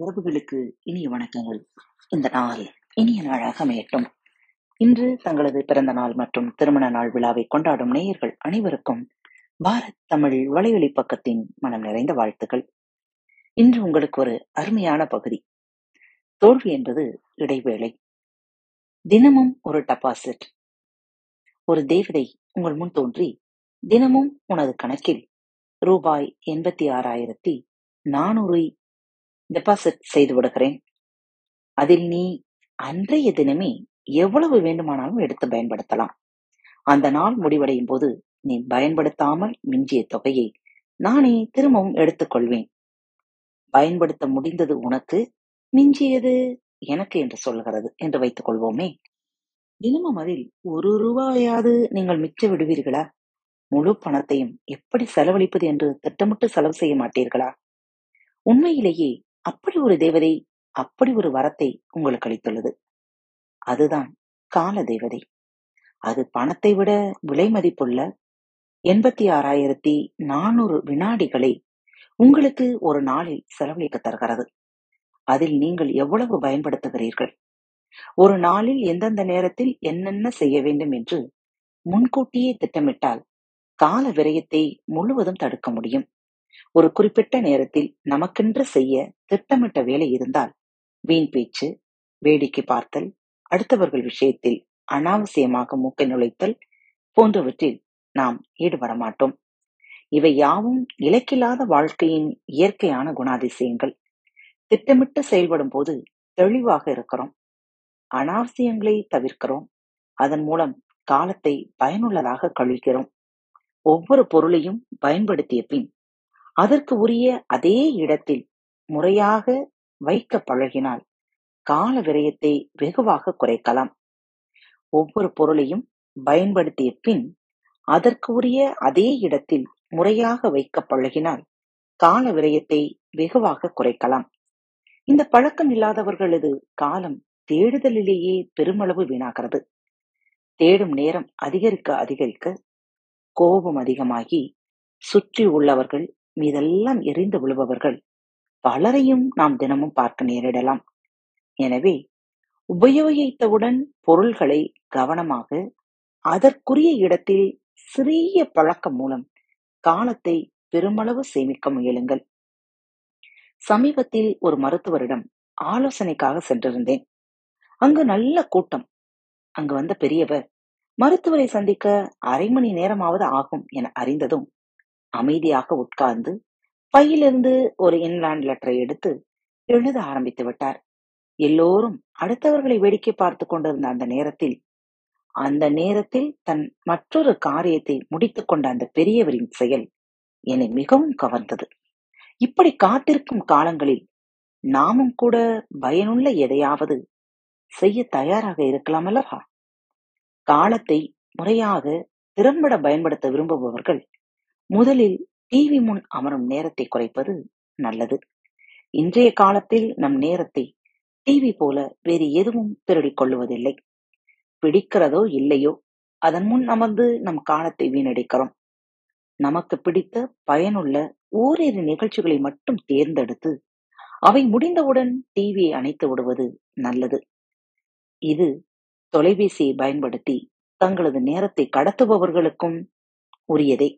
உறவுகளுக்கு இனிய வணக்கங்கள். இந்த நாள் இனிய நாளாக அமையட்டும். இன்று தங்களது பிறந்த நாள் மற்றும் திருமண நாள் விழாவை கொண்டாடும் நேயர்கள் அனைவருக்கும் பாரத் தமிழ் வலைவெளி பக்கத்தின் மனம் நிறைந்த வாழ்த்துக்கள். இன்று உங்களுக்கு ஒரு அருமையான பகுதி. தோல்வி என்பது இடைவேளை. தினமும் ஒரு டெபாசிட். ஒரு தேவதை உங்கள் முன் தோன்றி தினமும் உனது கணக்கில் ரூபாய் எண்பத்தி ஆறாயிரத்தி நானூறு டெபாசிட் செய்து விடுகிறேன். அதில் நீ அன்றைய தினமே எவ்வளவு வேண்டுமானாலும் எடுத்து பயன்படுத்தலாம். அந்த நாள் முடிவடையும் போது நீ பயன்படுத்தாமல் மிஞ்சிய தொகையை நானே திரும்பவும் எடுத்துக்கொள்வேன். பயன்படுத்த முடிந்தது உனக்கு மிஞ்சியது எனக்கு என்று சொல்கிறது என்று வைத்துக் கொள்வோமே. தினமும் அதில் ஒரு ரூபாயாவது நீங்கள் மிச்ச விடுவீர்களா? முழு பணத்தையும் எப்படி செலவழிப்பது என்று திட்டமிட்டு செலவு செய்ய மாட்டீர்களா? உண்மையிலேயே அப்படி ஒரு தேவதை அப்படி ஒரு வரத்தை உங்களுக்கு அளித்துள்ளது. அதுதான் கால தேவதை. அது பணத்தை விட விலை மதிப்புள்ள எண்பத்தி ஆறாயிரத்தி நானூறு வினாடிகளை உங்களுக்கு ஒரு நாளில் செலவழிக்க தருகிறது. அதில் நீங்கள் எவ்வளவு பயன்படுத்துகிறீர்கள்? ஒரு நாளில் எந்தெந்த நேரத்தில் என்னென்ன செய்ய வேண்டும் என்று முன்கூட்டியே திட்டமிட்டால் கால விரயத்தை முழுவதும் தடுக்க முடியும். ஒரு குறிப்பிட்ட நேரத்தில் நமக்கென்று செய்ய திட்டமிட்ட வேலை இருந்தால் வீண் பேச்சு வேடிக்கை பார்த்தல் அடுத்தவர்கள் விஷயத்தில் அனாவசியமாக மூக்கை நுழைத்தல் போன்றவற்றில் நாம் ஈடுபட மாட்டோம் இவை யாவும் இலக்கில்லாத வாழ்க்கையின் இயற்கையான குணாதிசயங்கள். திட்டமிட்டு செயல்படும் போது தெளிவாக இருக்கிறோம். அனாவசியங்களை தவிர்க்கிறோம். அதன் மூலம் காலத்தை பயனுள்ளதாக கழிக்கிறோம். ஒவ்வொரு பொருளையும் பயன்படுத்திய பின் அதற்கு உரிய அதே இடத்தில் முறையாக வைக்க பழகினால் கால விரயத்தை வெகுவாக குறைக்கலாம். ஒவ்வொரு பொருளையும் பயன்படுத்திய பின் அதற்கு உரிய அதே இடத்தில் முறையாக வைக்க பழகினால் கால விரயத்தை வெகுவாக குறைக்கலாம். இந்த பழக்கம் இல்லாதவர்களது காலம் தேடுதலிலேயே பெருமளவு வீணாகிறது. தேடும் நேரம் அதிகரிக்க அதிகரிக்க கோபம் அதிகமாகி சுற்றி உள்ளவர்கள் மீதெல்லாம் எரிந்து விழுபவர்கள். பலரையும் நாம் தினமும் பார்க்க நேரிடலாம். எனவே உபயோகித்தவுடன் பொருள்களை கவனமாக அதற்குரிய இடத்தில் சிறிய பழக்கம் மூலம் காலத்தை பெருமளவு சேமிக்க முயலுங்கள். சமீபத்தில் ஒரு மருத்துவரிடம் ஆலோசனைக்காக சென்றிருந்தேன். அங்கு நல்ல கூட்டம். அங்கு வந்த பெரியவர் மருத்துவரை சந்திக்க அரை மணி நேரமாவது ஆகும் என அறிந்ததும் அமைதியாக உட்கார்ந்து பையிலிருந்து ஒரு இன்லாண்ட் லெட்டரை எடுத்து எழுத ஆரம்பித்து விட்டார். எல்லோரும் அடுத்தவர்களை வேடிக்கை பார்த்து கொண்டிருந்த அந்த நேரத்தில் அந்த நேரத்தில் தன் மற்றொரு காரியத்தை முடித்துக் கொண்ட அந்த பெரியவரின் செயல் என்னை மிகவும் கவர்ந்தது. இப்படி காத்திருக்கும் காலங்களில் நாமும் கூட பயனுள்ள எதையாவது செய்ய தயாராக இருக்கலாம் அல்லவா? காலத்தை முறையாக திறம்பட பயன்படுத்த விரும்புபவர்கள் முதலில் டிவி முன் அமரும் நேரத்தை குறைப்பது நல்லது. இன்றைய காலத்தில் நம் நேரத்தை டிவி போல வேறு எதுவும் திருடிக் கொள்ளுவதில்லை. பிடிக்கிறதோ இல்லையோ அதன் முன் அமர்ந்து நம் காலத்தை வீணடிக்கிறோம். நமக்கு பிடித்த பயனுள்ள ஓரிரு நிகழ்ச்சிகளை மட்டும் தேர்ந்தெடுத்து அவை முடிந்தவுடன் டிவியை அணைத்து விடுவது நல்லது. இது தொலைபேசியை பயன்படுத்தி தங்களது நேரத்தை கடத்துபவர்களுக்கும் உரியதே.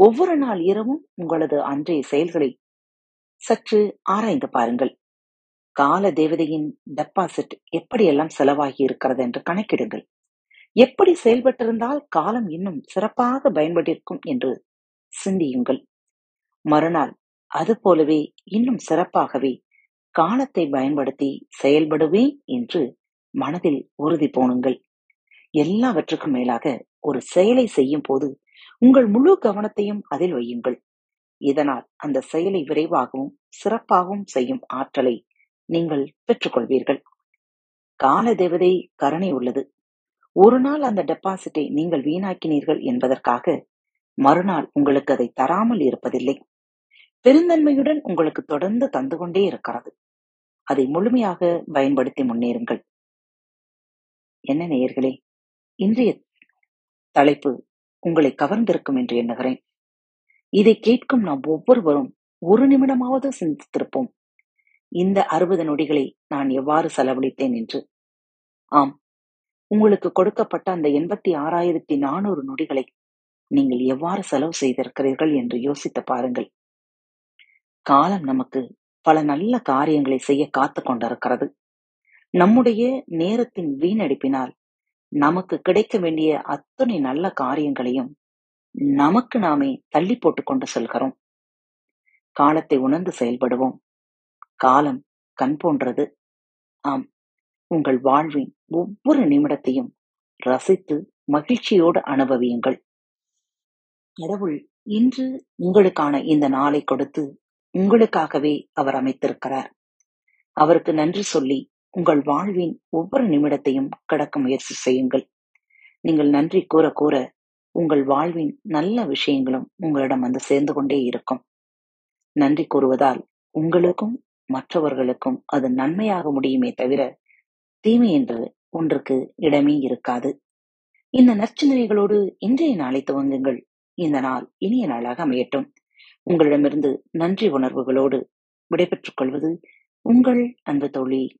ஒவ்வொரு நாள் இரவும் உங்களது அன்றைய செயல்களை சற்று ஆராய்ந்து பாருங்கள். கால தேவதையின் டெபாசிட் எப்படியெல்லாம் செலவாகி இருக்கிறது என்று கணக்கிடுங்கள். எப்படி செயல்பட்டிருந்தால் காலம் இன்னும் சிறப்பாக பயன்பட்டிருக்கும் என்று சிந்தியுங்கள். மறுநாள் அது போலவே இன்னும் சிறப்பாகவே காலத்தை பயன்படுத்தி செயல்படுவேன் என்று மனதில் உறுதி போனுங்கள் எல்லாவற்றுக்கும் மேலாக ஒரு செயலை செய்யும் போது உங்கள் முழு கவனத்தையும் அதில் வையுங்கள். இதனால் அந்த செயலை விரைவாகவும் சிறப்பாகவும் செய்யும் ஆற்றலை நீங்கள் பெற்றுக்கொள்வீர்கள். கால தேவதை கருணை உள்ளது. ஒரு நாள் அந்த டெபாசிட்டை நீங்கள் வீணாக்கினீர்கள் என்பதற்காக மறுநாள் உங்களுக்கு அதை தராமல் இருப்பதில்லை. பெருந்தன்மையுடன் உங்களுக்கு தொடர்ந்து தந்து கொண்டே இருக்கிறது. அதை முழுமையாக பயன்படுத்தி முன்னேறுங்கள். என்ன நேயர்களே இன்றைய தலைப்பு உங்களை கவர்ந்திருக்கும் என்று எண்ணுகிறேன். இதை கேட்கும் நாம் ஒவ்வொருவரும் ஒரு நிமிடமாவது சிந்தித்திருப்போம். இந்த அறுபது நொடிகளை நான் எவ்வாறு செலவழித்தேன் என்று? ஆம். உங்களுக்கு கொடுக்கப்பட்ட அந்த எண்பத்தி ஆறாயிரத்தி நானூறு நொடிகளை நீங்கள் எவ்வாறு செலவு செய்திருக்கிறீர்கள் என்று யோசித்து பாருங்கள். காலம் நமக்கு பல நல்ல காரியங்களை செய்ய காத்து கொண்டிருக்கிறது. நம்முடைய நேரத்தின் வீணடிப்பினால் நமக்கு கிடைக்க வேண்டிய அத்தனை நல்ல காரியங்களையும் நமக்கு நாமே தள்ளி போட்டுக் கொண்டு செல்கிறோம். காலத்தை உணர்ந்து செயல்படுவோம். காலம் கண் போன்றது. ஆம். உங்கள் வாழ்வின் ஒவ்வொரு நிமிடத்தையும் ரசித்து மகிழ்ச்சியோடு அனுபவியுங்கள். கடவுள் இன்று உங்களுக்கான இந்த நாளை கொடுத்து உங்களுக்காகவே அவர் அமைத்திருக்கிறார். அவருக்கு நன்றி சொல்லி உங்கள் வாழ்வின் ஒவ்வொரு நிமிடத்தையும் கடக்க முயற்சி செய்யுங்கள். நீங்கள் நன்றி கூற கூற உங்கள் வாழ்வின் நல்ல விஷயங்களும் உங்களிடம் வந்து சேர்ந்து கொண்டே இருக்கும். நன்றி கூறுவதால் உங்களுக்கும் மற்றவர்களுக்கும் அது நன்மையாக முடியுமே தவிர தீமை என்று ஒன்றுக்கு இடமே இருக்காது. இந்த நற்சிந்தனைகளோடு இன்றைய நாளை துவங்குங்கள். இந்த நாள் இனிய நாளாக அமையட்டும். உங்களிடமிருந்து நன்றி உணர்வுகளோடு விடைபெற்றுக் கொள்வது உங்கள் அன்பு தோழி